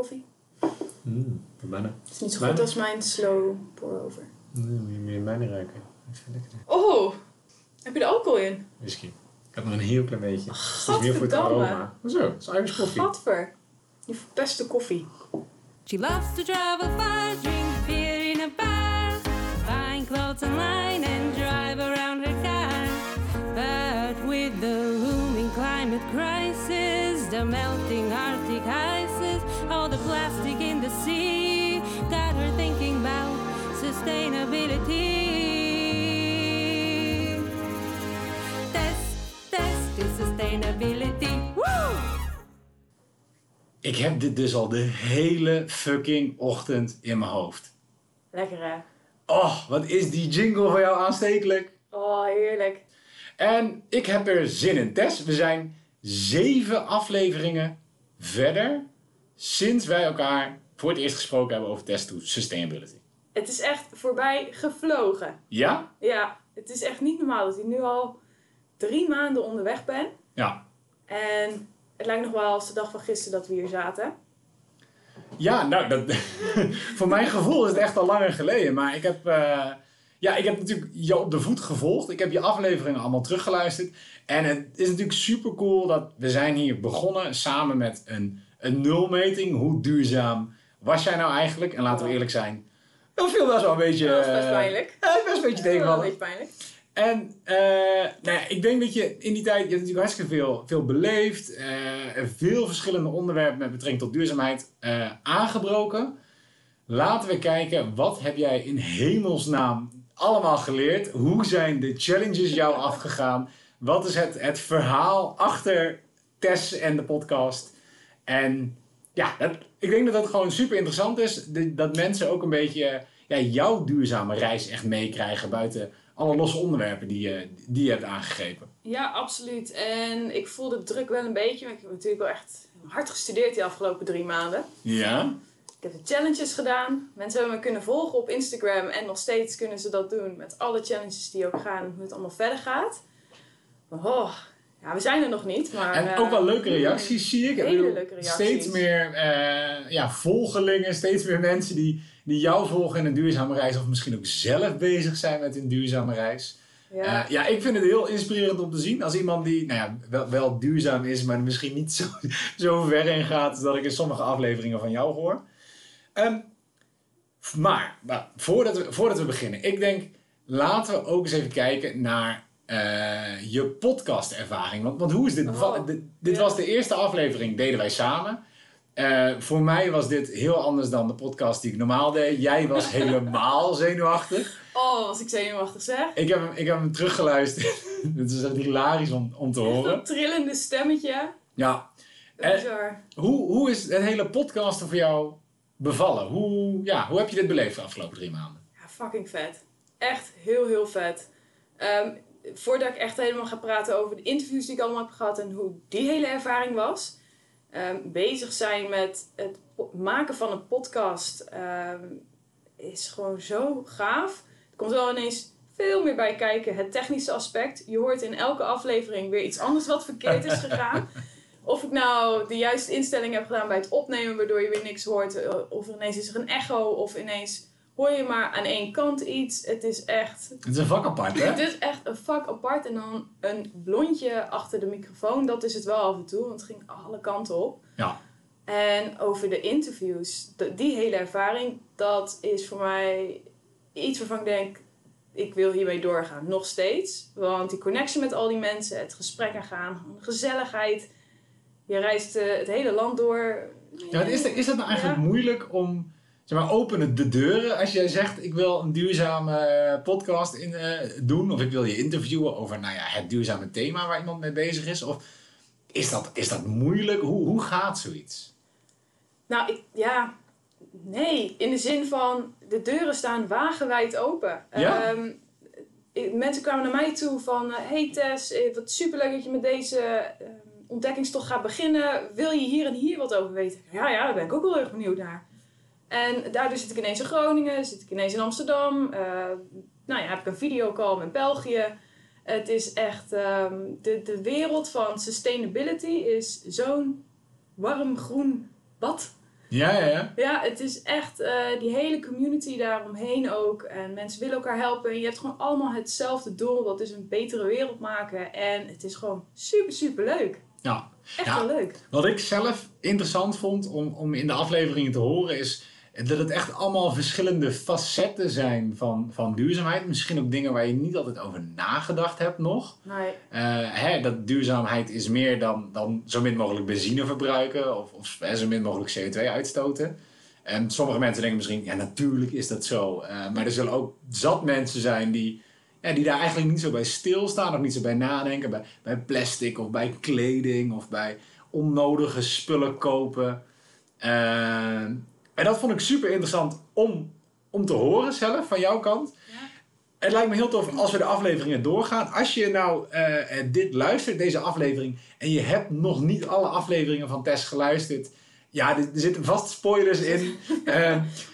koffie. Mm, voor bijna. Het is niet zo goed als mijn slow pour-over. Nee, moet je meer mijne ruiken. Lekker. Oh, heb je er alcohol in? Whisky. Ik had nog een heel klein beetje. Het is meer voor het aroma. Hoezo? Het is Irish koffie. Gadver. Je verpeste koffie. She loves to travel far, drink beer in a bar, find clothes online and drive around her car. But with the looming climate crisis, the melting Arctic sustainability. Woo! Ik heb dit dus al de hele fucking ochtend in mijn hoofd. Lekker hè? Oh, wat is die jingle van jou aanstekelijk. Oh, heerlijk. En ik heb er zin in. Tess, we zijn zeven afleveringen verder sinds wij elkaar voor het eerst gesproken hebben over Test to Sustainability. Het is echt voorbij gevlogen. Ja? Ja, het is echt niet normaal dat ik nu al drie maanden onderweg ben. Ja. En het lijkt nog wel als de dag van gisteren dat we hier zaten. Ja, nou, dat, voor mijn gevoel is het echt al langer geleden. Maar ik heb, eh, ja, ik heb natuurlijk je op de voet gevolgd. Ik heb je afleveringen allemaal teruggeluisterd. En het is natuurlijk super cool dat we zijn hier begonnen samen met een, een nulmeting. Hoe duurzaam was jij nou eigenlijk? En laten we eerlijk zijn, dat viel best wel een beetje... Dat was best eh, pijnlijk. Ja, het is best een beetje Wel een tegenvallen. beetje pijnlijk. En eh, nou ja, ik denk dat je in die tijd, je hebt natuurlijk hartstikke veel, veel beleefd, eh, veel verschillende onderwerpen met betrekking tot duurzaamheid eh, aangebroken. Laten we kijken, wat heb jij in hemelsnaam allemaal geleerd? Hoe zijn de challenges jou afgegaan? Wat is het, het verhaal achter Tess en de podcast? En ja, dat, ik denk dat dat gewoon super interessant is. Dat mensen ook een beetje ja, jouw duurzame reis echt meekrijgen buiten alle losse onderwerpen die je, die je hebt aangegrepen. Ja, absoluut. En ik voel de druk wel een beetje. want Ik heb natuurlijk wel echt hard gestudeerd die afgelopen drie maanden. Ja? Ik heb de challenges gedaan. Mensen hebben me kunnen volgen op Instagram. En nog steeds kunnen ze dat doen met alle challenges die ook gaan. Hoe het allemaal verder gaat. Maar oh, ja, we zijn er nog niet. Maar, En eh, ook wel leuke reacties zie ik. Hele bedoel, leuke reacties. Steeds meer eh, ja, volgelingen, steeds meer mensen die, die jou volgen in een duurzame reis. Of misschien ook zelf bezig zijn met een duurzame reis. Ja. Ja. ja, ik vind het heel inspirerend om te zien. Als iemand die nou ja, wel, wel duurzaam is, maar misschien niet zo, zo ver in gaat dat ik in sommige afleveringen van jou hoor. Ehm, maar, maar voordat, we, voordat we beginnen, ik denk, laten we ook eens even kijken naar eh, je podcastervaring. Want, want hoe is dit? Oh, dit dit ja. was de eerste aflevering, deden wij samen. Eh, voor mij was dit heel anders dan de podcast die ik normaal deed. Jij was helemaal zenuwachtig. Oh, was ik zenuwachtig zeg. Ik heb hem, ik heb hem teruggeluisterd. Het is echt hilarisch om, om te horen. Dat trillende stemmetje. Ja. Eh, Bizar. Hoe, hoe is het hele podcasten voor jou bevallen? Hoe, ja, hoe heb je dit beleefd de afgelopen drie maanden? Ja, fucking vet. Echt heel, heel vet. Ehm, voordat ik echt helemaal ga praten over de interviews die ik allemaal heb gehad en hoe die hele ervaring was. ehm, bezig zijn met het maken van een podcast ehm, is gewoon zo gaaf. Er komt wel ineens veel meer bij kijken. Het technische aspect. Je hoort in elke aflevering weer iets anders wat verkeerd is gegaan. Of ik nou de juiste instelling heb gedaan bij het opnemen, waardoor je weer niks hoort. eh, Of ineens is er een echo, of ineens hoor je maar aan één kant iets. Het is echt, Het is een vak apart, hè? het is echt een vak apart. En dan een blondje achter de microfoon, dat is het wel af en toe, want het ging alle kanten op. Ja. En over de interviews, die hele ervaring, dat is voor mij iets waarvan ik denk, ik wil hiermee doorgaan. Nog steeds. Want die connection met al die mensen, het gesprek aangaan, gezelligheid. Je reist eh, het hele land door. Ja, is, het- is nou eigenlijk Ja. moeilijk om... Zeg maar, openen de deuren als jij zegt... ik wil een duurzame eh, podcast in, eh, doen... of ik wil je interviewen over nou ja, het duurzame thema waar iemand mee bezig is? Of is dat, is dat moeilijk? Hoe, hoe gaat zoiets? Nou, ik, ja, nee. In de zin van, de deuren staan wagenwijd open. Ja? Ehm, ik- mensen kwamen naar mij toe van, eh, hey Tess, wat superleuk dat je met deze ehm, ontdekkingstocht gaat beginnen. Wil je hier en hier wat over weten? Ja, ja, daar ben ik ook wel erg benieuwd naar. En daardoor zit ik ineens in Groningen, zit ik ineens in Amsterdam. eh, nou ja, heb ik een videocall met België. Het is echt, ehm, de, de wereld van sustainability is zo'n warm groen bad. Ja, ja, ja. Ja, het is echt eh, die hele community daaromheen ook. En mensen willen elkaar helpen. En je hebt gewoon allemaal hetzelfde doel. Dat is een betere wereld maken. En het is gewoon super, super leuk. ja. Echt Ja. wel leuk. Wat ik zelf interessant vond om, om in de afleveringen te horen is dat het echt allemaal verschillende facetten zijn van, van duurzaamheid. Misschien ook dingen waar je niet altijd over nagedacht hebt nog. Nee. Eh, hè, dat duurzaamheid is meer dan, dan zo min mogelijk benzine verbruiken of, of hè, zo min mogelijk CO2 uitstoten. En sommige mensen denken misschien, ja natuurlijk is dat zo. Eh, maar er zullen ook zat mensen zijn die, ja, die daar eigenlijk niet zo bij stilstaan of niet zo bij nadenken. Bij, bij plastic of bij kleding of bij onnodige spullen kopen. Eh, en dat vond ik super interessant om, om te horen zelf van jouw kant. Het lijkt me heel tof als we de afleveringen doorgaan. Als je nou eh, eh, dit luistert, deze aflevering, en je hebt nog niet alle afleveringen van Tess geluisterd. Ja, er, zitten vast spoilers in.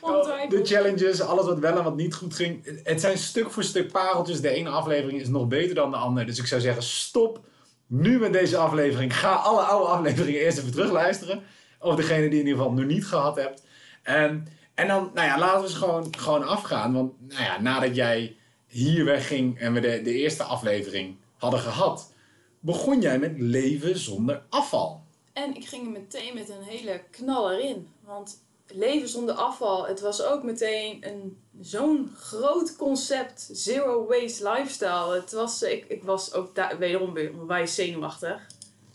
Ongetwijfeld. de challenges, alles wat wel en wat niet goed ging. Het zijn stuk voor stuk pareltjes. De ene aflevering is nog beter dan de andere. Dus ik zou zeggen, stop nu met deze aflevering. Ga alle oude afleveringen eerst even terugluisteren. Of degene die je in ieder geval nog niet gehad hebt. En, en dan, nou ja, laten we eens gewoon, gewoon afgaan. Want nou ja, nadat jij hier wegging en we de, de eerste aflevering hadden gehad, begon jij met leven zonder afval. En ik ging er meteen met een hele knaller in. Want leven zonder afval, het was ook meteen een, zo'n groot concept. Zero waste lifestyle. Het was, ik, was ook daar wederom onwijs zenuwachtig.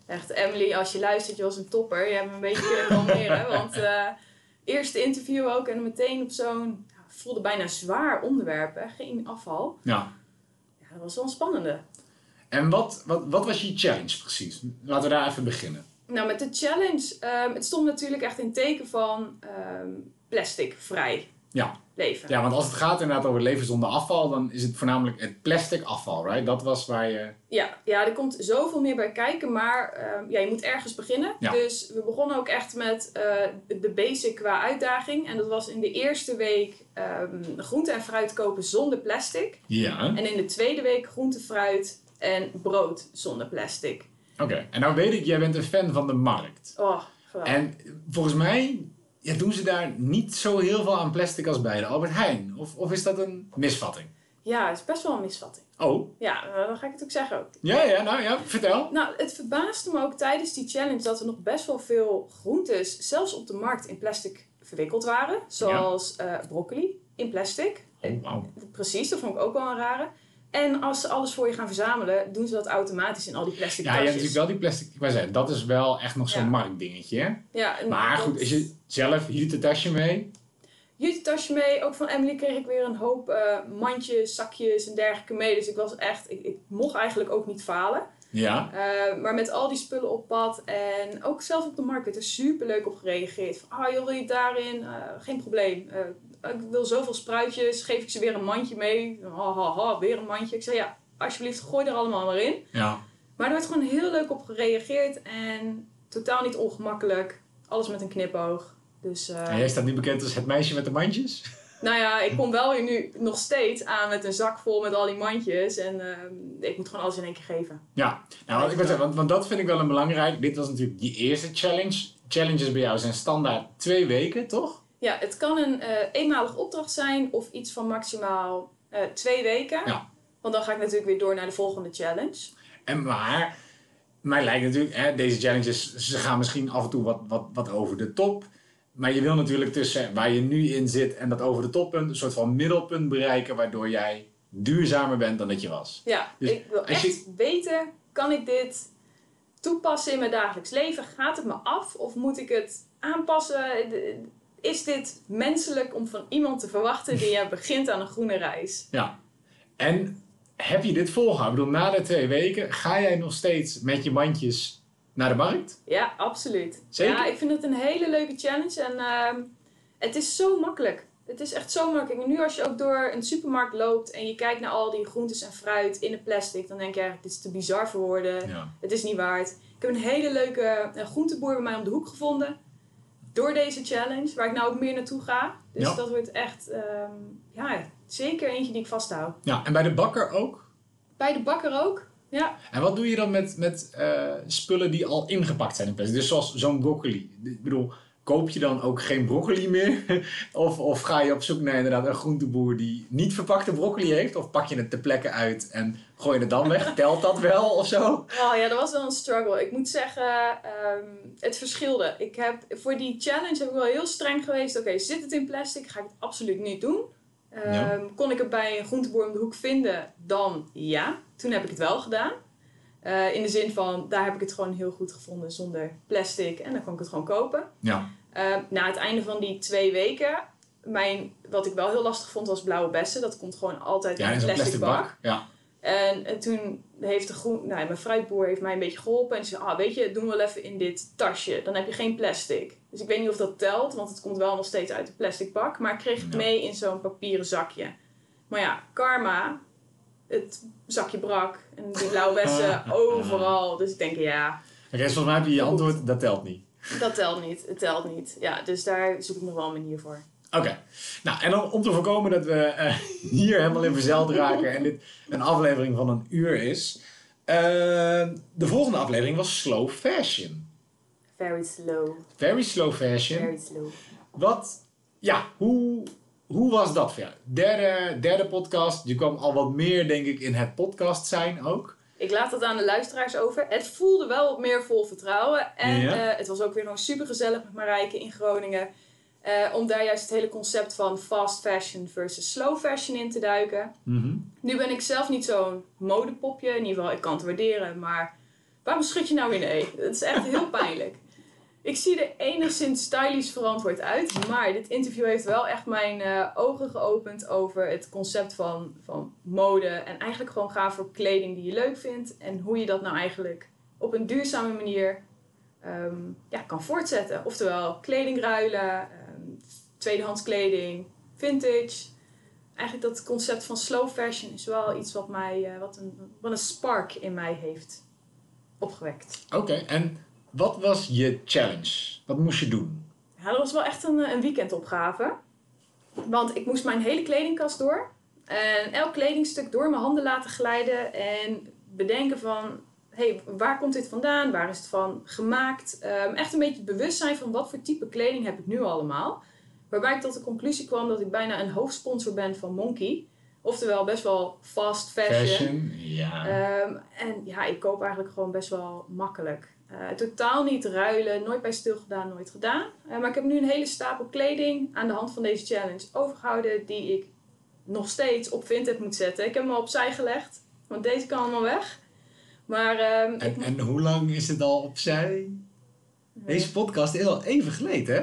Echt, Emily, als je luistert, je was een topper. Je hebt me een beetje kunnen kalmeren. want eh eerste interview ook en meteen op zo'n, ja, voelde bijna zwaar onderwerp. Hè? Geen afval. Ja. Ja, dat was wel een spannende. En wat, wat, wat was je challenge precies? Laten we daar even beginnen. Nou, met de challenge, ehm, het stond natuurlijk echt in teken van ehm plasticvrij Ja. leven. Ja, want als het gaat inderdaad over leven zonder afval, dan is het voornamelijk het plastic afval, right? Dat was waar je... Ja, ja, er komt zoveel meer bij kijken, maar ehm, ja, je moet ergens beginnen. Ja. Dus we begonnen ook echt met eh, de basic qua uitdaging. En dat was in de eerste week ehm groente en fruit kopen zonder plastic. Ja. En in de tweede week groente, fruit en brood zonder plastic. Oké. En nou weet ik, jij bent een fan van de markt. Oh, geweldig. En volgens mij ja, doen ze daar niet zo heel veel aan plastic als bij de Albert Heijn. Of, of is dat een misvatting? Ja, het is best wel een misvatting. Oh, Ja, eh, dan ga ik het ook zeggen ook. ja, ja, nou ja, vertel. Nou, het verbaasde me ook tijdens die challenge dat er nog best wel veel groentes, zelfs op de markt, in plastic verwikkeld waren. Zoals eh, broccoli in plastic. Oh, wauw. Precies, dat vond ik ook wel een rare. En als ze alles voor je gaan verzamelen, doen ze dat automatisch in al die plastic Ja, je hebt natuurlijk wel die plastic... Ik zeggen, dat is wel echt nog zo'n Ja. marktdingetje, hè? Ja, Maar goed, als je zelf hier het tasje mee... Jute-tasje mee. Ook van Emily kreeg ik weer een hoop eh, mandjes, zakjes en dergelijke mee. Dus ik was echt, ik, ik mocht eigenlijk ook niet falen. Ja. Eh, maar met al die spullen op pad en ook zelf op de markt werd er super leuk op gereageerd. Van, ah joh, wil je het daarin? Eh, geen probleem. Ik wil zoveel spruitjes, geef ik ze weer een mandje mee. Ha, ha, ha, weer een mandje. Ik zei ja, alsjeblieft, gooi er allemaal maar in. Ja. Maar er werd gewoon heel leuk op gereageerd en totaal niet ongemakkelijk. Alles met een knipoog. Dus eh, En jij staat nu bekend als het meisje met de mandjes? nou ja, ik kom wel weer nu nog steeds aan met een zak vol met al die mandjes. En ehm, ik moet gewoon alles in één keer geven. Ja, nou, wat ik wil zeggen, want, want dat vind ik wel een belangrijk. Dit was natuurlijk die eerste challenge. Challenges bij jou zijn standaard twee weken, toch? Ja, het kan een eh, eenmalige opdracht zijn of iets van maximaal eh, twee weken. Ja. Want dan ga ik natuurlijk weer door naar de volgende challenge. En maar, mij lijkt natuurlijk, hè, deze challenges, ze gaan misschien af en toe wat, wat, wat over de top. Maar je wil natuurlijk tussen waar je nu in zit en dat over de toppunt, een soort van middelpunt bereiken, waardoor jij duurzamer bent dan dat je was. Ja, Dus ik wil echt je- weten, kan ik dit toepassen in mijn dagelijks leven? Gaat het me af of moet ik het aanpassen? De- Is dit menselijk om van iemand te verwachten die ja, begint aan een groene reis? Ja. En heb je dit volgehouden? Ik bedoel, na de twee weken ga jij nog steeds met je mandjes naar de markt? Ja, absoluut. Zeker? Ja, ik vind het een hele leuke challenge en ehm, het is zo makkelijk. Het is echt zo makkelijk. En nu als je ook door een supermarkt loopt en je kijkt naar al die groentes en fruit in het plastic, dan denk je eigenlijk, dit is te bizar voor woorden. Ja. Het is niet waard. Ik heb een hele leuke groenteboer bij mij om de hoek gevonden. Door deze challenge, waar ik nou ook meer naartoe ga. Dus Ja. dat wordt echt, ehm, ja, zeker eentje die ik vasthoud. ja. En bij de bakker ook? Bij de bakker ook. Ja, En wat doe je dan met, met eh, spullen die al ingepakt zijn in plastic? Dus zoals zo'n broccoli. Ik bedoel, koop je dan ook geen broccoli meer? of, of ga je op zoek naar inderdaad een groenteboer die niet verpakte broccoli heeft? Of pak je het ter plekke uit en gooi je het dan weg? Telt dat wel of zo? Oh ja, dat was wel een struggle. Ik moet zeggen, ehm, het verschilde. Ik heb, voor die challenge heb ik wel heel streng geweest. Oké, zit het in plastic? Ga ik het absoluut niet doen. Ehm, Ja. Kon ik het bij een groenteboer om de hoek vinden? Dan ja. Toen heb ik het wel gedaan. Eh, in de zin van, daar heb ik het gewoon heel goed gevonden zonder plastic. En dan kon ik het gewoon kopen. Ja. Eh, na het einde van die twee weken, mijn, wat ik wel heel lastig vond, was blauwe bessen. Dat komt gewoon altijd Ja, in een plastic, plastic bak. bak. Ja. En, en toen heeft de groen, nou, mijn fruitboer heeft mij een beetje geholpen. En ze zei, ah, weet je, doen we wel even in dit tasje. Dan heb je geen plastic. Dus ik weet niet of dat telt, want het komt wel nog steeds uit de plastic bak. Maar ik kreeg het Ja. mee in zo'n papieren zakje. Maar ja, karma, het zakje brak. En die blauwe bessen overal. Dus ik denk, ja, Oké, volgens mij heb je je antwoord, dat telt niet. dat telt niet. Het telt niet. Ja, dus daar zoek ik nog wel een manier voor. Oké, nou en dan om te voorkomen dat we eh, hier helemaal in verzeild raken en dit een aflevering van een uur is. eh, de volgende aflevering was Slow Fashion. Very slow. Very slow fashion. Very slow. Wat, ja, hoe, hoe was dat voor jou? Derde, derde podcast, je kwam al wat meer denk ik in het podcast zijn ook. Ik laat het aan de luisteraars over. Het voelde wel wat meer vol vertrouwen. En Ja. eh, het was ook weer nog super gezellig met Marijke in Groningen. Eh, om daar juist het hele concept van fast fashion versus slow fashion in te duiken. Mhm. Nu ben ik zelf niet zo'n modepopje. In ieder geval, ik kan het waarderen. Maar waarom schud je nou weer nee? Het is echt heel pijnlijk. Ik zie er enigszins stylish verantwoord uit. Maar dit interview heeft wel echt mijn eh, ogen geopend over het concept van, van mode. En eigenlijk gewoon gaan voor kleding die je leuk vindt. En hoe je dat nou eigenlijk op een duurzame manier ehm, ja, kan voortzetten. Oftewel kleding ruilen, ehm, tweedehands kleding, vintage. Eigenlijk dat concept van slow fashion is wel iets wat mij, eh, wat, een, wat een spark in mij heeft opgewekt. Oké, en wat was je challenge? Wat moest je doen? Ja, dat was wel echt een, eh, een weekendopgave. Want ik moest mijn hele kledingkast door. En elk kledingstuk door mijn handen laten glijden. En bedenken van, hé, hey, waar komt dit vandaan? Waar is het van gemaakt? Ehm, echt een beetje het bewustzijn van wat voor type kleding heb ik nu allemaal. Waarbij ik tot de conclusie kwam dat ik bijna een hoofdsponsor ben van Monkey. Oftewel best wel fast fashion. Fashion, ja. Ehm, en ja, ik koop eigenlijk gewoon best wel makkelijk. Eh, totaal niet ruilen, nooit bij stilgedaan, nooit gedaan. Eh, maar ik heb nu een hele stapel kleding aan de hand van deze challenge overgehouden, die ik nog steeds op Vinted moet zetten. Ik heb hem al opzij gelegd, want deze kan allemaal weg. Maar ehm, ik en, en hoe lang is het al opzij? Deze podcast is al even geleden, hè?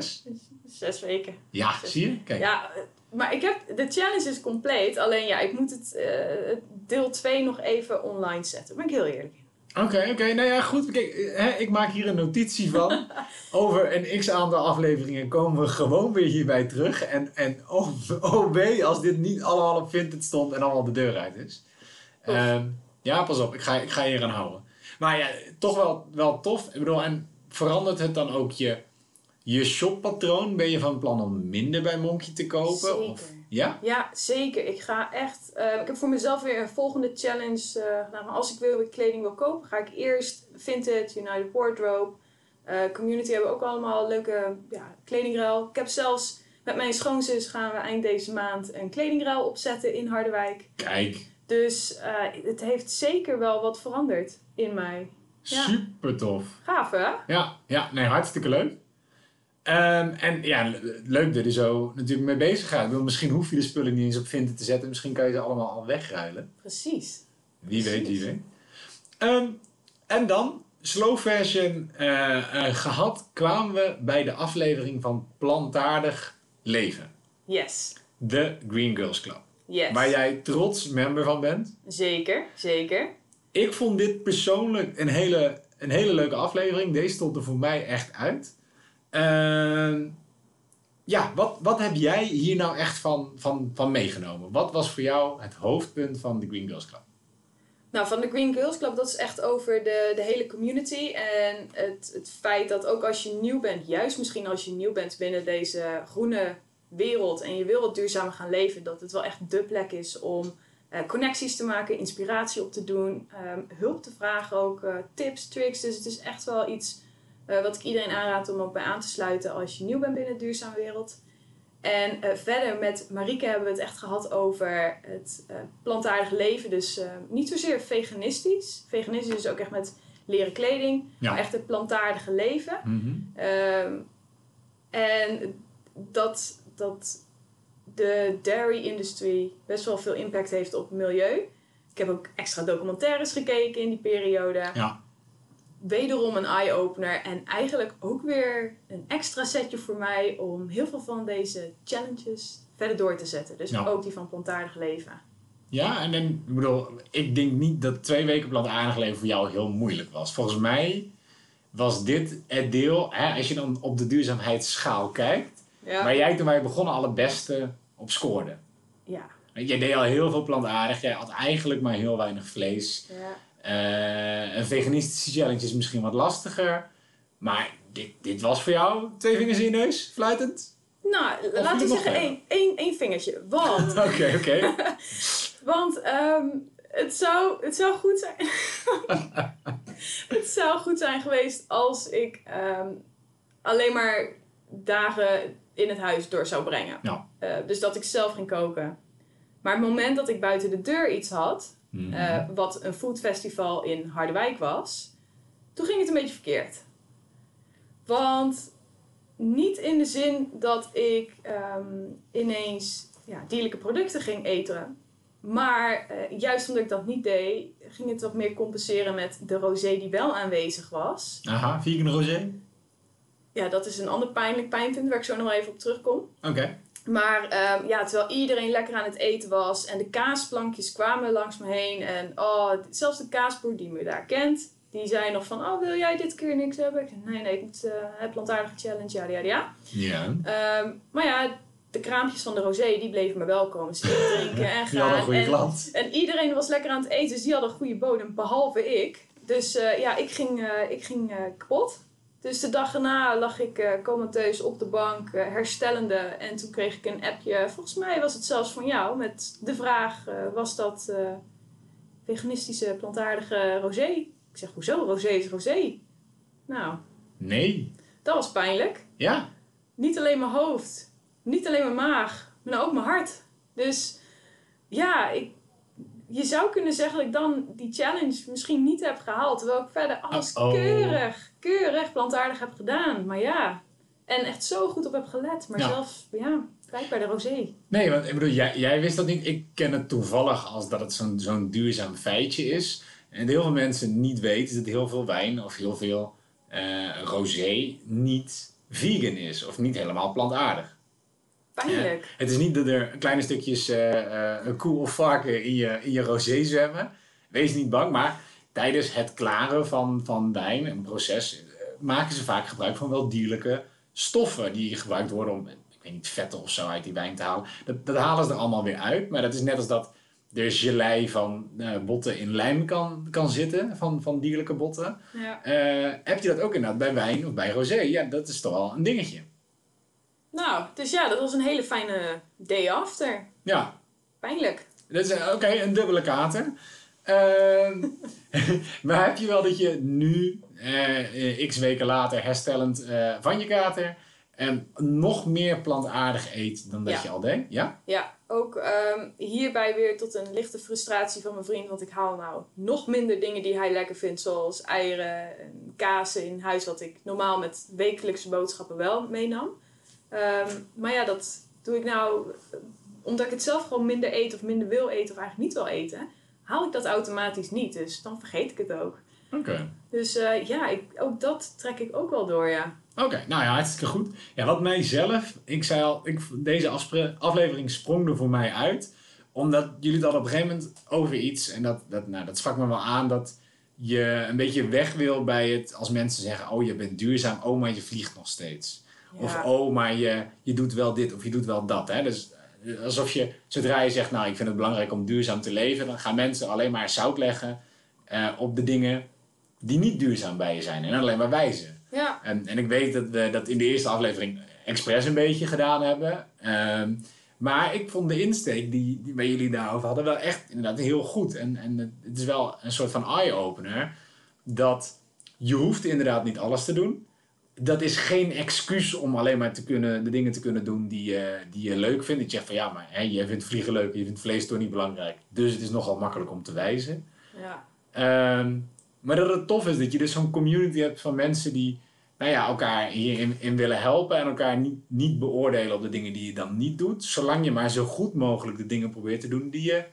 zes weken. Ja, zie je? Kijk. Ja, eh, maar ik heb, de challenge is compleet. Alleen ja, ik moet het eh, deel 2 nog even online zetten. Ben ik heel eerlijk Oké, oké. Nou ja, goed. Kijk, hè, ik maak hier een notitie van. Over een x aantal afleveringen komen we gewoon weer hierbij terug. En, en oh, oh wee, als dit niet allemaal op Vinted stond en allemaal de deur uit is. Ehm, ja, pas op. Ik ga, ik ga hier aan houden. Maar ja, toch wel, wel tof. Ik bedoel, en verandert het dan ook je, je shoppatroon? Ben je van plan om minder bij Monkey te kopen? Zeker. Of, ja? Ja, zeker. Ik ga echt. eh, ik heb voor mezelf weer een volgende challenge eh, gedaan. Maar als ik wil, kleding wil kopen, ga ik eerst Vinted, United Wardrobe, eh, Community hebben ook allemaal leuke ja, kledingruil. Ik heb zelfs met mijn schoonzus gaan we eind deze maand een kledingruil opzetten in Harderwijk. Kijk, Dus het heeft zeker wel wat veranderd in mij. Ja. super tof. Gaaf hè? Ja, ja, nee, hartstikke leuk. Ehm, en ja, le- leuk dat je zo natuurlijk mee bezig gaat. Bedoel, misschien hoef je de spullen niet eens op Vinted te zetten. Misschien kan je ze allemaal al wegruilen. Precies. Wie weet, wie weet. Ehm, en dan, slow fashion eh, eh, gehad, kwamen we bij de aflevering van Plantaardig Leven. Yes. De Green Girls Club. Yes. Waar jij trots member van bent. Zeker, zeker. Ik vond dit persoonlijk een hele, een hele leuke aflevering. Deze stond er voor mij echt uit. Ehm, ja, wat, wat heb jij hier nou echt van, van, van meegenomen? Wat was voor jou het hoofdpunt van de Green Girls Club? Nou, van de Green Girls Club, dat is echt over de, de hele community. En het, het feit dat ook als je nieuw bent, juist misschien als je nieuw bent binnen deze groene wereld en je wil wat duurzamer gaan leven, dat het wel echt dé plek is om eh, connecties te maken, inspiratie op te doen, ehm, hulp te vragen ook, eh, tips, tricks. Dus het is echt wel iets Eh, wat ik iedereen aanraad om ook bij aan te sluiten als je nieuw bent binnen de duurzame wereld. En eh, verder met Marieke hebben we het echt gehad over het eh plantaardige leven. Dus niet zozeer veganistisch. Veganistisch is ook echt met leren kleding. Ja. Maar echt het plantaardige leven. Mhm. Ehm, en dat, dat de dairy industry best wel veel impact heeft op het milieu. Ik heb ook extra documentaires gekeken in die periode. Ja. Wederom een eye-opener en eigenlijk ook weer een extra setje voor mij om heel veel van deze challenges verder door te zetten. Dus Ja. ook die van plantaardig leven. Ja, en dan, ik bedoel, ik denk niet dat twee weken plantaardig leven voor jou heel moeilijk was. Volgens mij was dit het deel, hè, als je dan op de duurzaamheidsschaal kijkt, Ja. waar jij toen wij begonnen alle beste op scoorde. ja. Jij deed al heel veel plantaardig, jij had eigenlijk maar heel weinig vlees. ja. Eh, een veganistische challenge is misschien wat lastiger, maar dit, dit was voor jou twee vingers in je neus, fluitend? Nou, viel laten we het nog zeggen één, één, één vingertje. Want Oké, oké. Want ehm, het, zou, het zou goed zijn. het zou goed zijn geweest als ik ehm, alleen maar dagen in het huis door zou brengen. Ja. Eh, dus dat ik zelf ging koken. Maar het moment dat ik buiten de deur iets had, Mhm. eh, wat een foodfestival in Harderwijk was, toen ging het een beetje verkeerd. Want niet in de zin dat ik ehm, ineens ja, dierlijke producten ging eten. Maar eh, juist omdat ik dat niet deed, ging het wat meer compenseren met de rosé die wel aanwezig was. Aha, vegan rosé? Ja, dat is een ander pijnlijk pijnpunt waar ik zo nog wel even op terugkom. Oké. Maar ehm, ja, terwijl iedereen lekker aan het eten was en de kaasplankjes kwamen langs me heen. En oh, zelfs de kaasboer die me daar kent, die zei nog van, oh wil jij dit keer niks hebben? Ik zei, nee, nee, ik moet eh, het plantaardige challenge, ja, ja, ja. Ja. Ehm, maar ja, de kraampjes van de rosé, die bleven me wel komen. Ze drinken en gaan. En, en iedereen was lekker aan het eten, dus die hadden een goede bodem, behalve ik. Dus eh, ja, ik ging, eh, ik ging kapot. Dus de dag erna lag ik eh comateus op de bank, eh, herstellende. En toen kreeg ik een appje, volgens mij was het zelfs van jou, met de vraag, eh, was dat veganistische plantaardige rosé? Ik zeg, hoezo? Rosé is rosé. Nou, Nee. dat was pijnlijk. Ja. Niet alleen mijn hoofd, niet alleen mijn maag, maar ook mijn hart. Dus ja, ik, je zou kunnen zeggen dat ik dan die challenge misschien niet heb gehaald. Terwijl ik verder alles keurig, keurig plantaardig heb gedaan. Maar ja, en echt zo goed op heb gelet. Maar Ja. zelfs, ja, blijkbaar de rosé. Nee, want ik bedoel, jij, jij wist dat niet. Ik ken het toevallig als dat het zo'n zo'n duurzaam feitje is. En heel veel mensen niet weten dat heel veel wijn of heel veel eh rosé niet vegan is. Of niet helemaal plantaardig. Pijnlijk. Het is niet dat er kleine stukjes eh, eh, koe of varken in je, in je rosé zwemmen. Wees niet bang, maar tijdens het klaren van, van wijn, een proces, eh, maken ze vaak gebruik van wel dierlijke stoffen die gebruikt worden om, ik weet niet, vetten of zo uit die wijn te halen. Dat, dat halen ze er allemaal weer uit, maar dat is net als dat er gelei van eh, botten in lijm kan, kan zitten, van, van dierlijke botten. Ja. Eh, heb je dat ook inderdaad bij wijn of bij rosé? Ja, dat is toch wel een dingetje. Nou, dus ja, dat was een hele fijne day after. Ja, Pijnlijk. Dat is oké, een dubbele kater. Ehm, maar heb je wel dat je nu, eh, x weken later, herstellend eh, van je kater, en nog meer plantaardig eet dan dat Ja. je al deed? Ja? Ja, ook ehm, hierbij weer tot een lichte frustratie van mijn vriend. Want ik haal nou nog minder dingen die hij lekker vindt. Zoals eieren en kazen in huis. Wat ik normaal met wekelijkse boodschappen wel meenam. Ehm, maar ja, dat doe ik nou omdat ik het zelf gewoon minder eet of minder wil eten. Of eigenlijk niet wil eten. Haal ik dat automatisch niet. Dus dan vergeet ik het ook. Oké. Dus eh, ja, ik, ook dat trek ik ook wel door, ja. Oké, nou ja, hartstikke goed. Ja, wat mij zelf, ik zei al, ik, deze aflevering sprong er voor mij uit. Omdat jullie hadden op een gegeven moment over iets. En dat, dat, nou, dat sprak me wel aan dat je een beetje weg wil bij het als mensen zeggen: Oh, je bent duurzaam, oh, maar je vliegt nog steeds. Of Ja. oh, maar je, je doet wel dit of je doet wel dat. Hè? Dus alsof je, zodra je zegt: Nou, ik vind het belangrijk om duurzaam te leven, dan gaan mensen alleen maar zout leggen eh, op de dingen die niet duurzaam bij je zijn. En alleen maar wijzen. Ja, En, en ik weet dat we dat in de eerste aflevering expres een beetje gedaan hebben. Ehm, maar ik vond de insteek die, die bij jullie daarover hadden wel echt inderdaad heel goed. En, en het is wel een soort van eye-opener. Dat je hoeft inderdaad niet alles te doen. Dat is geen excuus om alleen maar te kunnen, de dingen te kunnen doen die, je die je leuk vindt. Dat je zegt van ja, maar hè, je vindt vliegen leuk, je vindt vlees toch niet belangrijk. Dus het is nogal makkelijk om te wijzen. Ja. Ehm, maar dat het tof is dat je dus zo'n community hebt van mensen die nou ja, elkaar hierin in willen helpen en elkaar niet, niet beoordelen op de dingen die je dan niet doet. Zolang je maar zo goed mogelijk de dingen probeert te doen die je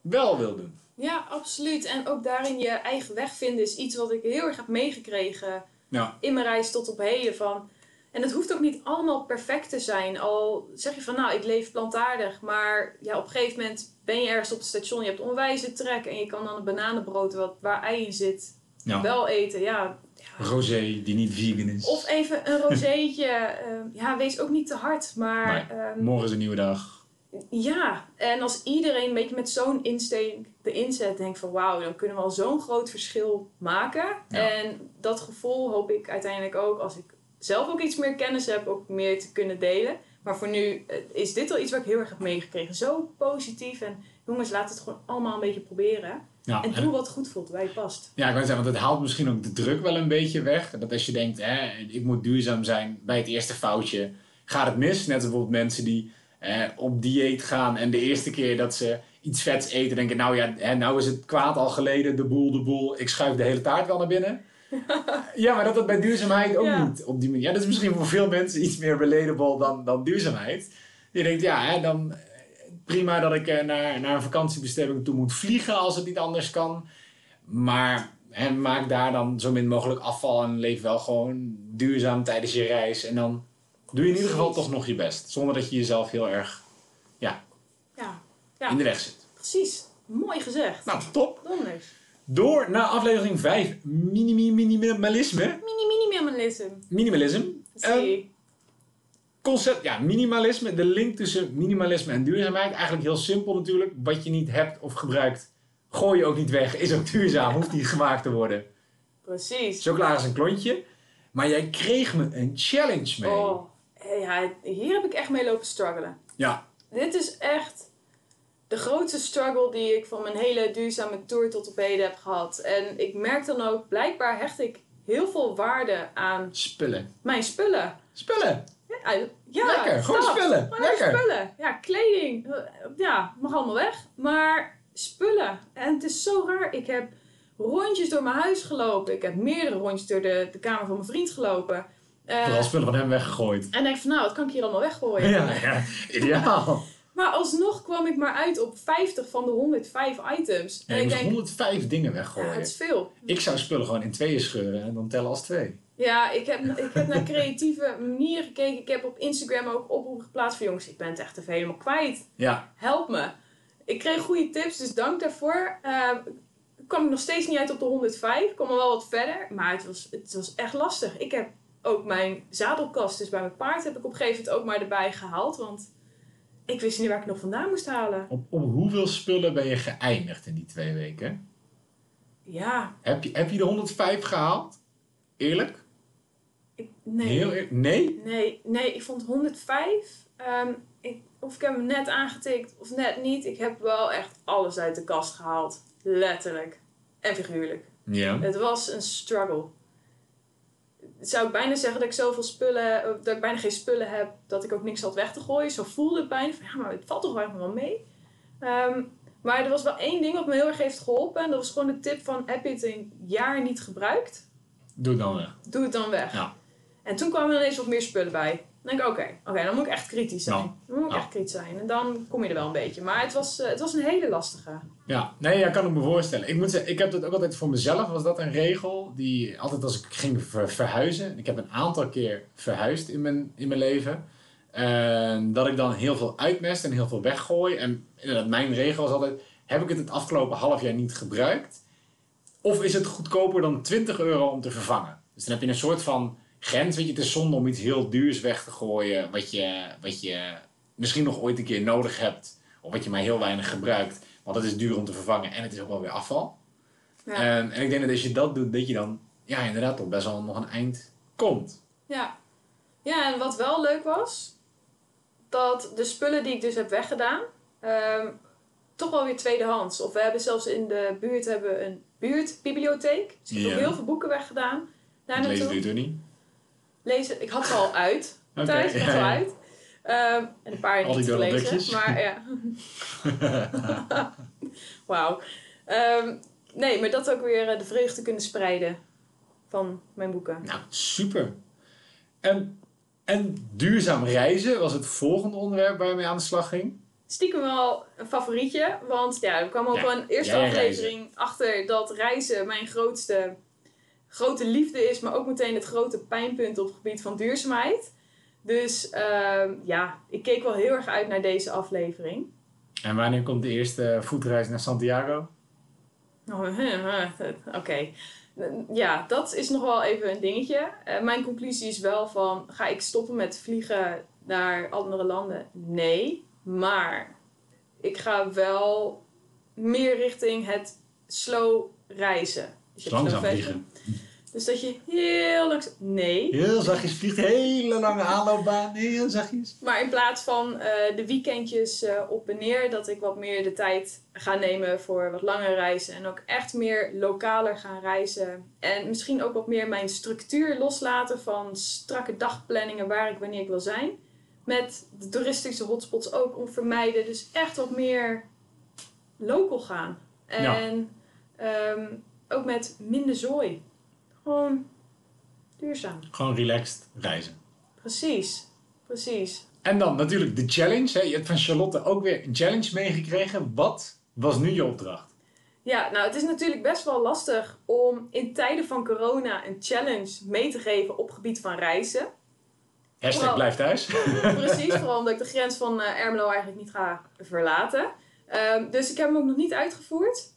wel wil doen. ja, absoluut. En ook daarin je eigen weg vinden is iets wat ik heel erg heb meegekregen Ja, in mijn reis tot op heden. Van, en het hoeft ook niet allemaal perfect te zijn. Al zeg je van nou, ik leef plantaardig. Maar ja, op een gegeven moment ben je ergens op het station. Je hebt onwijze trek. En je kan dan een bananenbrood wat, waar ei in zit ja. wel eten. Ja, ja. Rosé die niet vegan is. Of even een rozeetje. Ehm, ja, wees ook niet te hard. Maar ehm, Morgen is een nieuwe dag. Ja, en als iedereen een beetje met zo'n insteek erin zet, denkt van wauw, dan kunnen we al zo'n groot verschil maken. Ja. En dat gevoel hoop ik uiteindelijk ook, als ik zelf ook iets meer kennis heb, ook meer te kunnen delen. Maar voor nu eh, is dit al iets wat ik heel erg heb meegekregen. Zo positief en jongens, laat het gewoon allemaal een beetje proberen. Ja, En en- doe wat goed voelt, waar je past. Ja, ik wou zeggen, want het haalt misschien ook de druk wel een beetje weg. Dat als je denkt, hè, ik moet duurzaam zijn bij het eerste foutje, gaat het mis. Net als bijvoorbeeld mensen die eh, op dieet gaan en de eerste keer dat ze iets vets eten, denken, nou ja, hè, nou is het kwaad al geleden, de boel, de boel, ik schuif de hele taart wel naar binnen. ja, maar dat dat bij duurzaamheid ook Ja. niet op die manier. Ja, dat is misschien voor veel mensen iets meer relatable dan, dan duurzaamheid. Je denkt, ja, hè, dan prima dat ik eh, naar, naar een vakantiebestemming toe moet vliegen als het niet anders kan. Maar hè, maak daar dan zo min mogelijk afval en leef wel gewoon duurzaam tijdens je reis. En dan doe je in ieder geval toch nog je best. Zonder dat je jezelf heel erg Ja, ja in de weg zit. precies. Mooi gezegd. Nou, top. Donders. Door naar aflevering 5. Minimi minimalisme. Mini, mini minimalism. Minimalism. Ehm, Zie. concept, ja, minimalisme. De link tussen minimalisme en duurzaamheid. Eigenlijk heel simpel natuurlijk. Wat je niet hebt of gebruikt, gooi je ook niet weg. Is ook duurzaam. Hoeft niet gemaakt te worden. Precies. Zo klaar is een klontje. Maar jij kreeg me een challenge mee. Oh, ja, hier heb ik echt mee lopen struggelen. Ja, Dit is echt de grootste struggle die ik van mijn hele duurzame tour tot op heden heb gehad. En ik merk dan ook, blijkbaar hecht ik heel veel waarde aan spullen. mijn spullen. Spullen. Ja, ja Lekker, gewoon spullen. Lekker. spullen. Ja, kleding. Ja, mag allemaal weg. Maar spullen. En het is zo raar. Ik heb rondjes door mijn huis gelopen. Ik heb meerdere rondjes door de, de kamer van mijn vriend gelopen. Eh, Vooral spullen van hem weggegooid. en denk van, nou, wat kan ik hier allemaal weggooien? Ja, ja, ideaal. Maar alsnog kwam ik maar uit op 50 van de 105 items. Ja, en ik denk, 105 dingen ja, weggooien. het is veel. Ik zou spullen gewoon in tweeën scheuren en dan tellen als twee. Ja, ik heb, ik heb naar creatieve manieren gekeken. Ik heb op Instagram ook oproepen geplaatst van jongens, ik ben het echt even helemaal kwijt. Ja, Help me. Ik kreeg goede tips, dus dank daarvoor. Eh, kwam ik nog steeds niet uit op de 105. Ik kwam al wel wat verder, maar het was, het was echt lastig. Ik heb ook mijn zadelkast, dus bij mijn paard, heb ik op een gegeven moment ook maar erbij gehaald. Want ik wist niet waar ik nog vandaan moest halen. op, op hoeveel spullen ben je geëindigd in die twee weken? Ja, Heb je, heb je de 105 gehaald? Eerlijk? ik, nee. Heel eerlijk? Nee? Nee, nee, ik vond 105. ehm, ik, of ik heb hem net aangetikt of net niet. Ik heb wel echt alles uit de kast gehaald. Letterlijk. En figuurlijk. Ja. Het was een struggle. Zou ik bijna zeggen dat ik zoveel spullen, eh, dat ik bijna geen spullen heb, dat ik ook niks had weg te gooien. Zo voelde het bijna van ja, maar het valt toch wel wel mee. Ehm, maar er was wel één ding wat me heel erg heeft geholpen. En dat was gewoon de tip van heb je het een jaar niet gebruikt, Doe het dan weg. doe het dan weg. Ja. En toen kwamen er ineens wat meer spullen bij. Dan denk ik, oké, oké, dan moet ik echt kritisch zijn. Ja. Dan moet ik Ja. echt kritisch zijn. En dan kom je er wel een beetje. Maar het was, eh, het was een hele lastige. Ja, nee, ja, kan ik me voorstellen. Ik moet zeggen, ik heb dat ook altijd voor mezelf, was dat een regel die altijd als ik ging ver- verhuizen. Ik heb een aantal keer verhuisd in mijn, in mijn leven. dat ik dan heel veel uitmest en heel veel weggooi. En inderdaad, mijn regel was altijd, heb ik het het afgelopen half jaar niet gebruikt? Of is het goedkoper dan 20 euro om te vervangen? Dus dan heb je een soort van grens, weet je, het is zonde om iets heel duurs weg te gooien, wat je, wat je misschien nog ooit een keer nodig hebt. Of wat je maar heel weinig gebruikt. Want het is duur om te vervangen en het is ook wel weer afval. Ja. En ik denk dat als je dat doet, dat je dan ja, inderdaad toch best wel nog een eind komt. Ja. Ja, en wat wel leuk was, dat de spullen die ik dus heb weggedaan, ehm, toch wel weer tweedehands. Of we hebben zelfs in de buurt hebben een buurtbibliotheek. Dus ik heb Ja. ook heel veel boeken weggedaan. Daar Dat doe je niet? Lezen. Ik had ze al uit thuis, ik had ze al uit. Ehm, en een paar Al die niet gelezen, maar ja. Wauw. Ehm, nee, maar dat ook weer eh, de vreugde kunnen spreiden van mijn boeken. Nou, super. En, en duurzaam reizen was het volgende onderwerp waar je mee aan de slag ging. Stiekem wel een favorietje, want ja, er kwam ook Ja, wel een eerste aflevering achter dat reizen mijn grootste grote liefde is, maar ook meteen het grote pijnpunt op het gebied van duurzaamheid. Dus ehm, ja, ik keek wel heel erg uit naar deze aflevering. En wanneer komt de eerste voetreis naar Santiago? Oh, Oké. Ja, dat is nog wel even een dingetje. Eh, mijn conclusie is wel van, ga ik stoppen met vliegen naar andere landen? Nee. Maar ik ga wel meer richting het slow reizen. Dus je hebt Langzaam vliegen. Dus dat je heel langzaam... Nee. Heel zachtjes vliegt, hele lange aanloopbaan, heel zachtjes. Maar in plaats van eh, de weekendjes eh, op en neer, dat ik wat meer de tijd ga nemen voor wat langere reizen. En ook echt meer lokaler gaan reizen. En misschien ook wat meer mijn structuur loslaten van strakke dagplanningen waar ik wanneer ik wil zijn. Met de toeristische hotspots ook om vermijden. Dus echt wat meer local gaan. Ja. En ehm, ook met minder zooi. Gewoon duurzaam. Gewoon relaxed reizen. Precies. Precies. En dan natuurlijk de challenge. Hè. Je hebt van Charlotte ook weer een challenge meegekregen. Wat was nu je opdracht? Ja, nou het is natuurlijk best wel lastig om in tijden van corona een challenge mee te geven op gebied van reizen. Hashtag blijf thuis. Precies, vooral omdat ik de grens van eh, Ermelo eigenlijk niet ga verlaten. Ehm, dus ik heb hem ook nog niet uitgevoerd.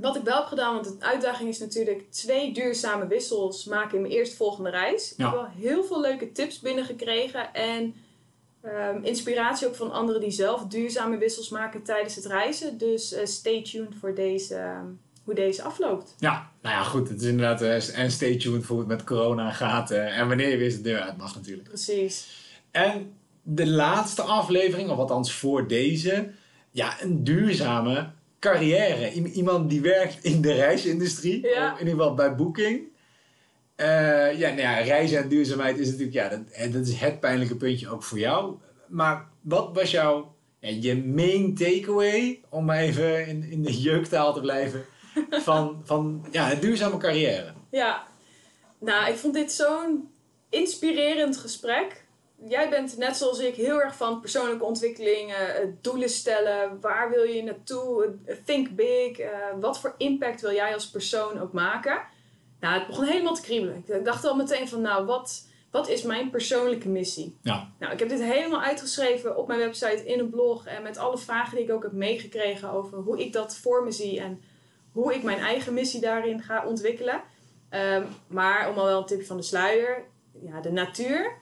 Wat ik wel heb gedaan, want de uitdaging is natuurlijk twee duurzame wissels maken in mijn eerstvolgende reis. Ik heb wel heel veel leuke tips binnengekregen en ehm, inspiratie ook van anderen die zelf duurzame wissels maken tijdens het reizen. Dus eh, stay tuned voor deze, ehm, hoe deze afloopt. Ja, nou ja, goed. Het is inderdaad. eh, en stay tuned voor hoe het met corona gaat. eh, en wanneer je weer de deur uit mag, natuurlijk. Precies. En de laatste aflevering, of althans voor deze. Ja, een duurzame carrière. Iemand die werkt in de reisindustrie. Ja. Of in ieder geval bij Booking. Eh, ja, nou ja, reizen en duurzaamheid is natuurlijk. Ja, dat, eh, dat is het pijnlijke puntje ook voor jou. Maar wat was jouw. Ja, je main takeaway, om maar even in, in de jeuktaal te blijven, van, van ja, een duurzame carrière. Ja, nou, ik vond dit zo'n inspirerend gesprek. Jij bent net zoals ik heel erg van persoonlijke ontwikkeling, eh, doelen stellen, waar wil je naartoe, eh, think big, eh, wat voor impact wil jij als persoon ook maken. Nou, het begon helemaal te kriebelen. Ik dacht al meteen van, nou, wat, wat is mijn persoonlijke missie? Ja. Nou, ik heb dit helemaal uitgeschreven op mijn website, in een blog en met alle vragen die ik ook heb meegekregen over hoe ik dat voor me zie en hoe ik mijn eigen missie daarin ga ontwikkelen. Ehm, maar om al wel een tipje van de sluier, ja, de natuur,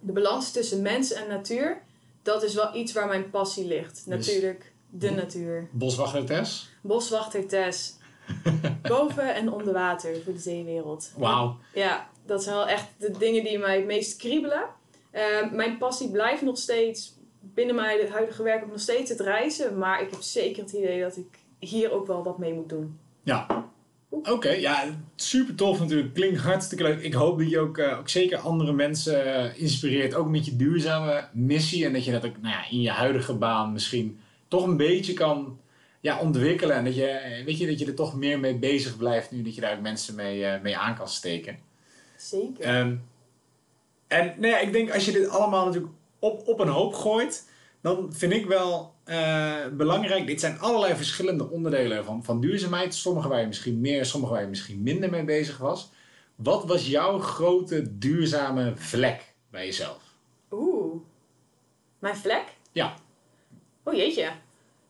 de balans tussen mens en natuur, dat is wel iets waar mijn passie ligt. Dus- Natuurlijk, de natuur. Boswachter Tess. Boswachter Tess, boven en onder water voor de zeewereld. Wauw. Ja, dat zijn wel echt de dingen die mij het meest kriebelen. Ehm, mijn passie blijft nog steeds binnen mijn huidige werk ook nog steeds het reizen. Maar ik heb zeker het idee dat ik hier ook wel wat mee moet doen. Ja. Oké, ja, super tof natuurlijk. Klinkt hartstikke leuk. Ik hoop dat je ook, eh, ook zeker andere mensen eh, inspireert. Ook met je duurzame missie. En dat je dat ook nou ja, in je huidige baan misschien toch een beetje kan ja, ontwikkelen. En dat je, eh, weet je, dat je er toch meer mee bezig blijft nu. Dat je daar ook mensen mee, mee aan kan steken. Zeker. Ehm, en nou ja, ik denk als je dit allemaal natuurlijk op, op een hoop gooit, dan vind ik wel eh, belangrijk. Dit zijn allerlei verschillende onderdelen van, van duurzaamheid. Sommige waar je misschien meer, sommige waar je misschien minder mee bezig was. Wat was jouw grote duurzame vlek bij jezelf? Oeh. Mijn vlek? Ja. Oh jeetje.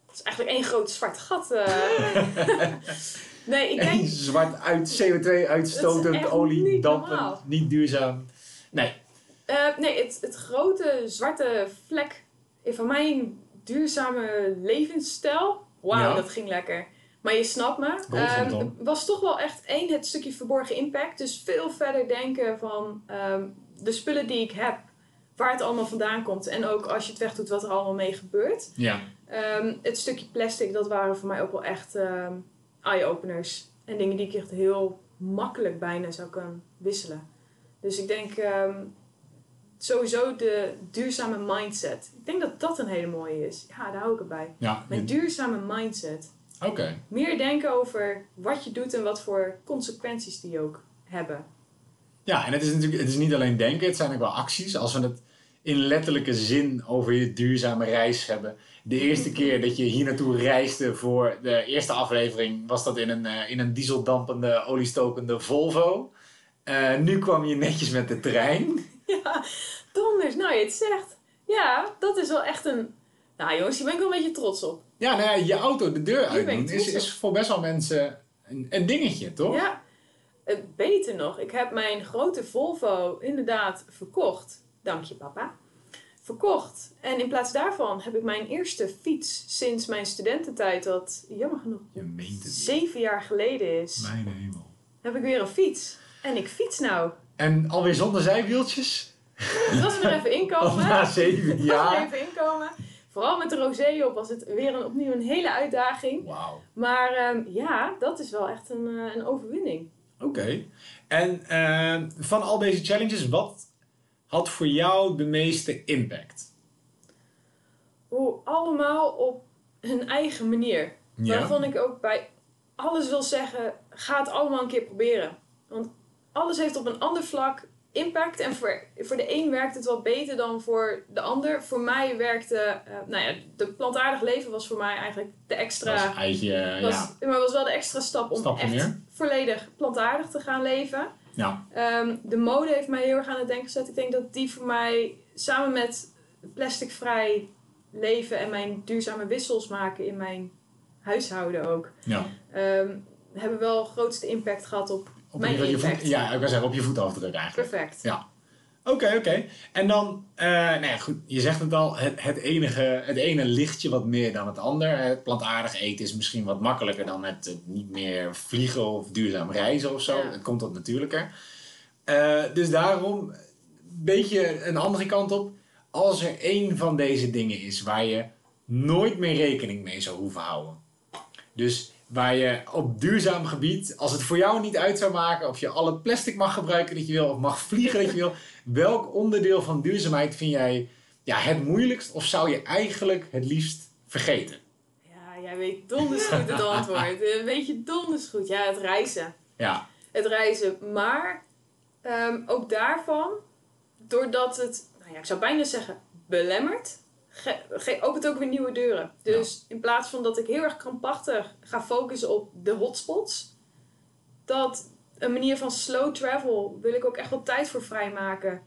Het is eigenlijk één groot zwart gat. eh. nee, ik En denk... zwart uit CO2 Dat is uitstotend, olie, niet niet duurzaam. Nee, Eh, nee, het, het grote zwarte vlek van mijn duurzame levensstijl. Wauw, Ja. dat ging lekker. Maar je snapt me. Dan. was toch wel echt één, het stukje verborgen impact. Dus veel verder denken van ehm, de spullen die ik heb. Waar het allemaal vandaan komt. En ook als je het wegdoet, wat er allemaal mee gebeurt. ja. Ehm, het stukje plastic, dat waren voor mij ook wel echt eye-openers. En dingen die ik echt heel makkelijk bijna zou kunnen wisselen. Dus ik denk sowieso de duurzame mindset. Ik denk dat dat een hele mooie is. Ja, daar hou ik het bij. Ja, Mijn duurzame mindset. oké. Meer denken over wat je doet en wat voor consequenties die ook hebben. Ja, en het is natuurlijk het is niet alleen denken, het zijn ook wel acties. Als we het in letterlijke zin over je duurzame reis hebben. De eerste keer dat je hier naartoe reisde voor de eerste aflevering was dat in een, eh, in een dieseldampende, oliestokende Volvo. Eh, nu kwam je netjes met de trein. Ja, donders. Nou, je het zegt. Ja, dat is wel echt een... Nou jongens, hier ben ik wel een beetje trots op. Ja, nou ja, je auto de deur ben ik uitdoen is, is voor best wel mensen een, een dingetje, toch? Ja, eh, beter nog. Ik heb mijn grote Volvo inderdaad verkocht. Dank je, papa. Verkocht. En in plaats daarvan heb ik mijn eerste fiets sinds mijn studententijd, wat jammer genoeg zeven jaar geleden is, Mijn hemel. heb ik weer een fiets. En ik fiets nou. En alweer zonder zijwieltjes? Het was weer even inkomen. na zeven jaar? even inkomen. Vooral met de rosé op was het weer een, opnieuw een hele uitdaging. Wauw. Maar ehm, ja, dat is wel echt een, eh, een overwinning. Oké. En eh, van al deze challenges, wat had voor jou de meeste impact? hoe allemaal op hun eigen manier. Waarvan ik ook bij alles wil zeggen, ga het allemaal een keer proberen. Want alles heeft op een ander vlak impact. En voor, voor de een werkt het wat beter dan voor de ander. Voor mij werkte, eh, nou ja, de plantaardig leven was voor mij eigenlijk de extra... Was eitje, was, ja. Maar was wel de extra stap om Stapje echt meer. volledig plantaardig te gaan leven. Ja. Ehm, de mode heeft mij heel erg aan het denken gezet. Ik denk dat die voor mij samen met plasticvrij leven en mijn duurzame wissels maken in mijn huishouden ook, ja. ehm, hebben wel grootste impact gehad op Op, mijn je, voet, ja, ik wil zeggen, op je voetafdruk eigenlijk. Perfect. Ja. Oké, oké. En dan, eh nou ja, goed, je zegt het al, het, het, enige, het ene ligt je wat meer dan het ander. Het plantaardig eten is misschien wat makkelijker dan het, het niet meer vliegen of duurzaam reizen of zo. Ja. Het komt wat natuurlijker. Eh, dus daarom, een beetje een andere kant op. Als er één van deze dingen is waar je nooit meer rekening mee zou hoeven houden. Dus waar je op duurzaam gebied, als het voor jou niet uit zou maken of je alle plastic mag gebruiken dat je wil of mag vliegen dat je wil, welk onderdeel van duurzaamheid vind jij ja, het moeilijkst of zou je eigenlijk het liefst vergeten? Ja, jij weet donders goed het antwoord. Een beetje donders goed. Ja, het reizen. Ja, Het reizen. Maar ehm, ook daarvan, doordat het, nou ja, ik zou bijna zeggen, ge- opent ook weer nieuwe deuren. Dus in plaats van dat ik heel erg krampachtig ga focussen op de hotspots, dat een manier van slow travel wil ik ook echt wel tijd voor vrijmaken.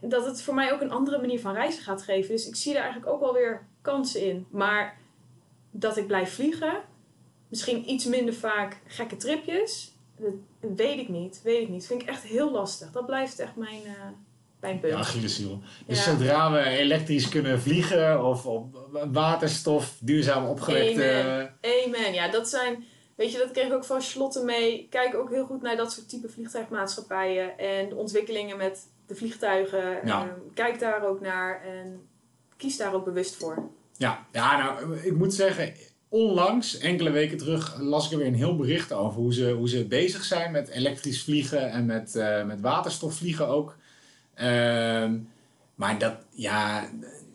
Dat het voor mij ook een andere manier van reizen gaat geven. Dus ik zie daar eigenlijk ook wel weer kansen in. Maar dat ik blijf vliegen, misschien iets minder vaak gekke tripjes, dat weet ik niet. Weet ik niet. Vind ik echt heel lastig. Dat blijft echt mijn, eh ja. Dus Ja. zodra we elektrisch kunnen vliegen of op waterstof duurzaam opgewekte... Amen. Amen. Ja, dat zijn. Weet je, dat kreeg ik ook van Charlotte mee. Kijk ook heel goed naar dat soort type vliegtuigmaatschappijen en de ontwikkelingen met de vliegtuigen. Ja. Ehm, kijk daar ook naar en kies daar ook bewust voor. Ja, ja, nou, ik moet zeggen, onlangs, enkele weken terug, las ik er weer een heel bericht over hoe ze, hoe ze bezig zijn met elektrisch vliegen en met, eh, met waterstof vliegen ook. Ehm, maar dat, ja,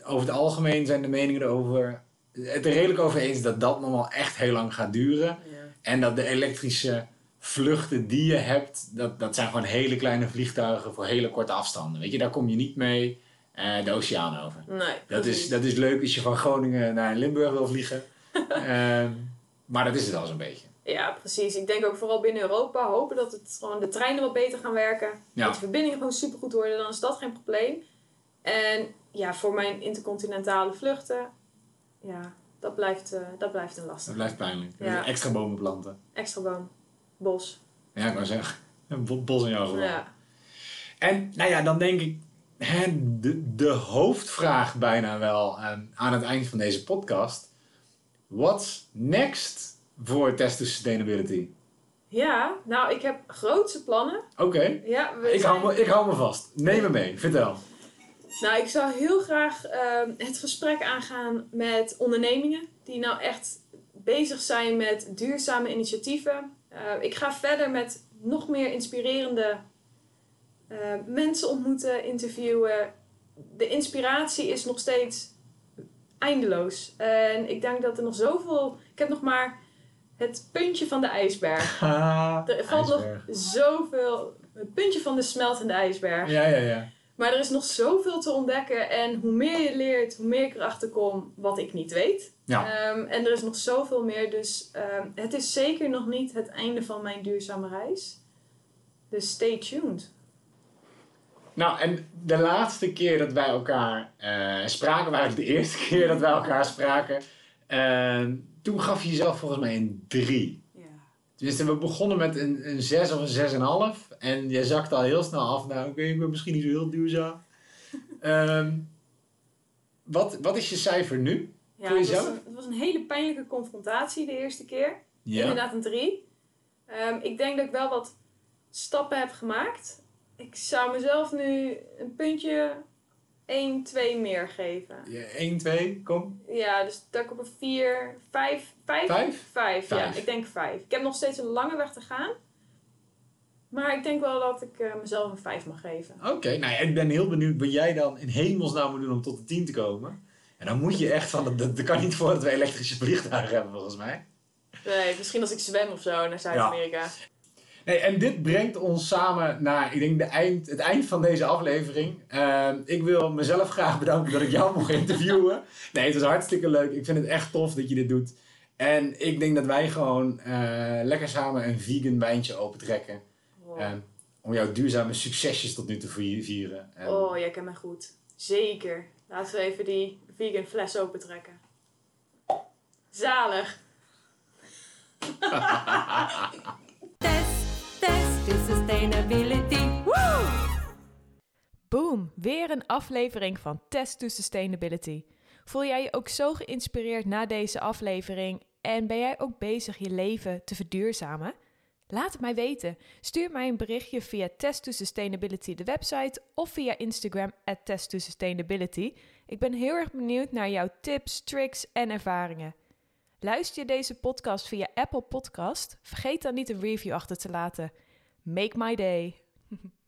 over het algemeen zijn de meningen erover het er redelijk over eens dat dat nog wel echt heel lang gaat duren. En dat de elektrische vluchten die je hebt, dat, dat zijn gewoon hele kleine vliegtuigen voor hele korte afstanden. Weet je, daar kom je niet mee eh, de oceaan over. Nee, Dat is, dat is leuk als je van Groningen naar Limburg wil vliegen. Ehm, maar dat is het al zo'n beetje. Ja, precies. Ik denk ook vooral binnen Europa hopen dat het gewoon de treinen wat beter gaan werken. Ja. Dat de verbindingen gewoon supergoed worden, dan is dat geen probleem. En ja, voor mijn intercontinentale vluchten, ja, dat blijft, eh, dat blijft een Dat lastig. blijft pijnlijk. Ja. Extra bomen planten. Extra boom, bos. Ja, ik wou zeggen. Een bos in jouw geval. Ja. En nou ja, dan denk ik, hè, de, de hoofdvraag bijna wel ehm, aan het eind van deze podcast. What's next voor Test to Sustainability? ja, nou, ik heb grootse plannen. Oké, Ja, ik, zijn- hou me, ik hou me vast. Neem me mee, vertel. Nou, ik zou heel graag ehm, het gesprek aangaan met ondernemingen die nou echt bezig zijn met duurzame initiatieven. Eh, ik ga verder met nog meer inspirerende eh, mensen ontmoeten, interviewen. De inspiratie is nog steeds eindeloos. En ik denk dat er nog zoveel... Ik heb nog maar het puntje van de ijsberg. Er valt IJsberg. nog zoveel... Het puntje van de smeltende ijsberg. Ja, ja, ja. Maar er is nog zoveel te ontdekken. En hoe meer je leert, hoe meer ik erachter kom wat ik niet weet. Ja. Ehm, en er is nog zoveel meer. Dus ehm, het is zeker nog niet het einde van mijn duurzame reis. Dus stay tuned. Nou, en de laatste keer dat wij elkaar eh, spraken, waren de eerste keer dat wij elkaar spraken, eh, toen gaf je jezelf volgens mij een 3. Ja. Tenminste, we begonnen met een, een 6 of een 6,5 en je zakte al heel snel af. Nou, oké, ik ben misschien niet zo heel duurzaam. Ehm, wat, wat is je cijfer nu? Ja, Voor het was, een, het was een hele pijnlijke confrontatie de eerste keer. Ja. Inderdaad een 3. ik denk dat ik wel wat stappen heb gemaakt. Ik zou mezelf nu een puntje 1, 2 meer geven. Ja, 1, 2, kom. Ja, dus dat ik op een 4, 5, 5? Vijf? 5, ja. Ik denk 5. Ik heb nog steeds een lange weg te gaan. Maar ik denk wel dat ik eh, mezelf een 5 mag geven. Oké, nou ja, ik ben heel benieuwd wat jij dan in hemelsnaam moet doen om tot de 10 te komen. En dan moet je echt van, dat, dat, dat kan niet voor dat we elektrische vliegtuigen hebben volgens mij. Nee, misschien als ik zwem of zo naar Zuid-Amerika. En dit brengt ons samen naar, ik denk, de eind, het eind van deze aflevering. Ehm, ik wil mezelf graag bedanken dat ik jou mocht interviewen. Nee, het was hartstikke leuk. Ik vind het echt tof dat je dit doet. En ik denk dat wij gewoon eh, lekker samen een vegan wijntje opentrekken. Wow. Ehm, om jouw duurzame succesjes tot nu te vi- vieren. En- Oh, jij kent mij goed. Zeker. Laten we even die vegan fles opentrekken. Zalig. Test, is sustainability. Woo! Boom, weer een aflevering van Test to Sustainability. Voel jij je ook zo geïnspireerd na deze aflevering en ben jij ook bezig je leven te verduurzamen? Laat het mij weten. Stuur mij een berichtje via Test to Sustainability de website of via Instagram at Test to Sustainability. Ik ben heel erg benieuwd naar jouw tips, tricks en ervaringen. Luister je deze podcast via Apple Podcast? Vergeet dan niet een review achter te laten. Make my day.